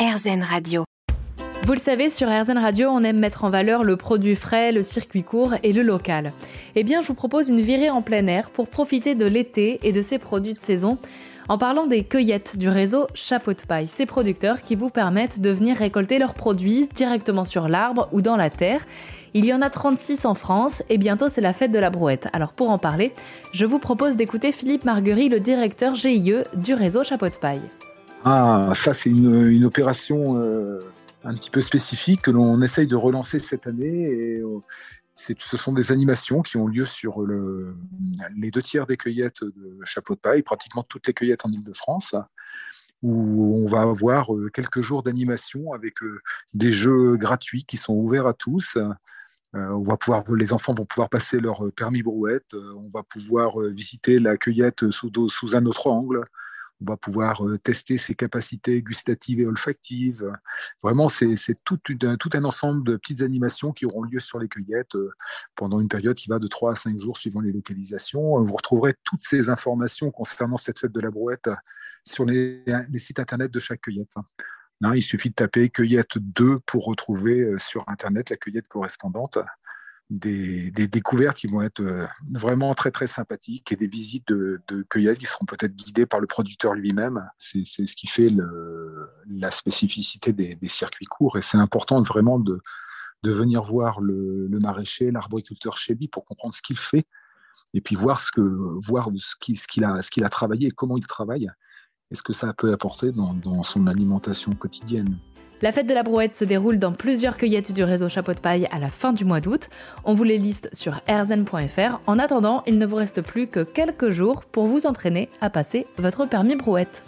RZN Radio. Vous le savez, sur RZN Radio, on aime mettre en valeur le produit frais, le circuit court et le local. Eh bien, je vous propose une virée en plein air pour profiter de l'été et de ses produits de saison en parlant des cueillettes du réseau Chapeau de paille, ces producteurs qui vous permettent de venir récolter leurs produits directement sur l'arbre ou dans la terre. Il y en a 36 en France et bientôt c'est la fête de la brouette. Alors pour en parler, je vous propose d'écouter Philippe Marguerite, le directeur GIE du réseau Chapeau de paille. Ah, ça c'est une, opération euh, un petit peu spécifique que l'on essaye de relancer cette année. Et, euh, ce sont des animations qui ont lieu sur le, les deux tiers des cueillettes de Chapeau de paille, pratiquement toutes les cueillettes en Ile-de-France, où on va avoir euh, quelques jours d'animation avec des jeux gratuits qui sont ouverts à tous. on va pouvoir, les enfants vont pouvoir passer leur permis brouette. on va pouvoir visiter la cueillette sous, sous un autre angle on va pouvoir euh, tester ses capacités gustatives et olfactives. Vraiment, c'est tout, un ensemble de petites animations qui auront lieu sur les cueillettes euh, pendant une période qui va de 3 à 5 jours suivant les localisations. Vous retrouverez toutes ces informations concernant cette fête de la brouette sur les, sites internet de chaque cueillette. Hein, il suffit de taper cueillette 2 pour retrouver euh, sur Internet la cueillette correspondante des, découvertes qui vont être euh, vraiment très très sympathiques et des visites de, de cueillettes qui seront peut-être guidées par le producteur lui-même. C'est ce qui fait la spécificité des, circuits courts et c'est important vraiment de, de venir voir le, maraîcher, l'arboriculteur chez lui pour comprendre ce qu'il fait et puis voir ce que voir ce qu'il a ce qu'il a travaillé et comment il travaille et ce que ça peut apporter dans, dans son alimentation quotidienne. La fête de la brouette se déroule dans plusieurs cueillettes du réseau Chapeau de paille à la fin du mois d'août. On vous les liste sur erzen.fr. En attendant, il ne vous reste plus que quelques jours pour vous entraîner à passer votre permis brouette.